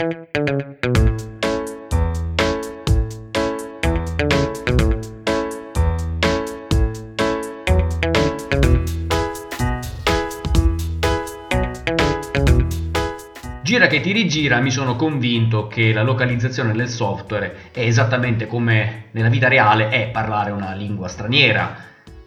Gira che ti rigira, mi sono convinto che la localizzazione del software è esattamente come nella vita reale è parlare una lingua straniera.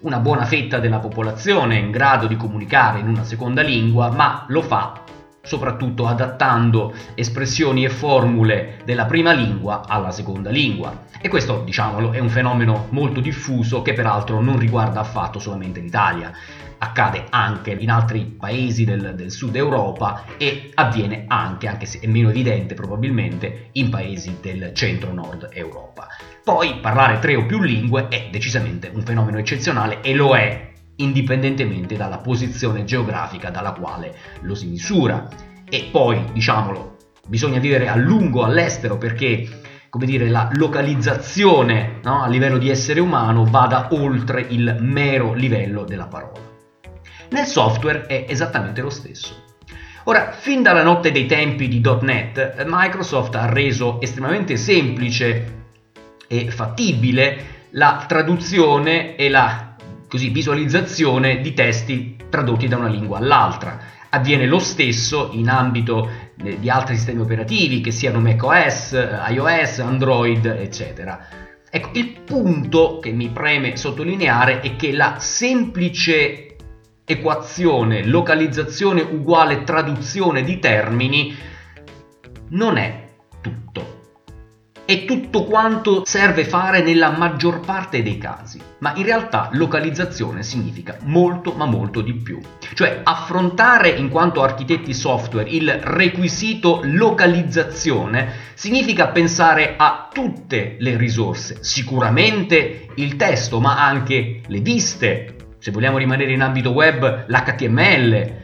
Una buona fetta della popolazione è in grado di comunicare in una seconda lingua, ma lo fa soprattutto adattando espressioni e formule della prima lingua alla seconda lingua. E questo, diciamolo, è un fenomeno molto diffuso che peraltro non riguarda affatto solamente l'Italia accade anche in altri paesi del, del, sud Europa e avviene anche, anche se è meno evidente probabilmente, in paesi del centro-nord Europa. Poi parlare tre o più lingue è decisamente un fenomeno eccezionale e lo è indipendentemente dalla posizione geografica dalla quale lo si misura. E poi, diciamolo, bisogna vivere a lungo all'estero perché come dire, la localizzazione no, a livello di essere umano vada oltre il mero livello della parola. Nel software è esattamente lo stesso. Ora, fin dalla notte dei tempi di .NET, Microsoft ha reso estremamente semplice e fattibile la traduzione e la così, visualizzazione di testi tradotti da una lingua all'altra. Avviene lo stesso in ambito eh, di altri sistemi operativi, che siano macOS, iOS, Android, eccetera. Ecco, il punto che mi preme sottolineare è che la semplice equazione localizzazione uguale traduzione di termini non è tutto. È tutto quanto serve fare nella maggior parte dei casi, ma in realtà localizzazione significa molto ma molto di più. Cioè affrontare in quanto architetti software il requisito localizzazione significa pensare a tutte le risorse, sicuramente il testo, ma anche le viste, se vogliamo rimanere in ambito web, l'HTML,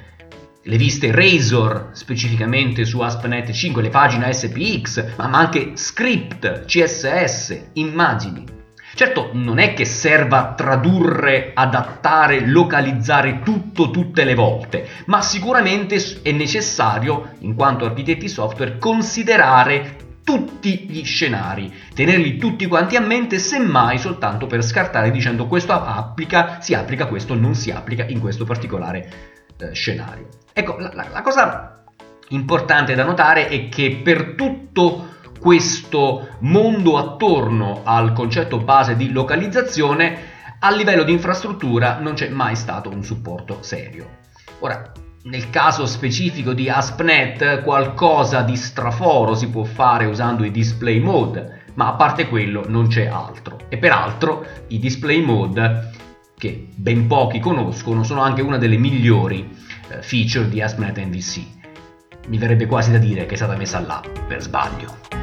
le viste Razor specificamente su ASP.NET 5, le pagine SPX, ma anche script, CSS, immagini. Certo, non è che serva tradurre, adattare, localizzare tutto tutte le volte, ma sicuramente è necessario, in quanto architetti software, considerare tutti gli scenari, tenerli tutti quanti a mente, semmai soltanto per scartare dicendo questo applica, si applica, questo non si applica in questo particolare eh, scenario. Ecco, la, la, la cosa importante da notare è che per tutto questo mondo attorno al concetto base di localizzazione, a livello di infrastruttura non c'è mai stato un supporto serio. Ora, nel caso specifico di ASP.NET qualcosa di straforo si può fare usando i display mode, ma a parte quello non c'è altro. E peraltro i display mode, che ben pochi conoscono, sono anche una delle migliori eh, feature di ASP.NET MVC. Mi verrebbe quasi da dire che è stata messa là per sbaglio.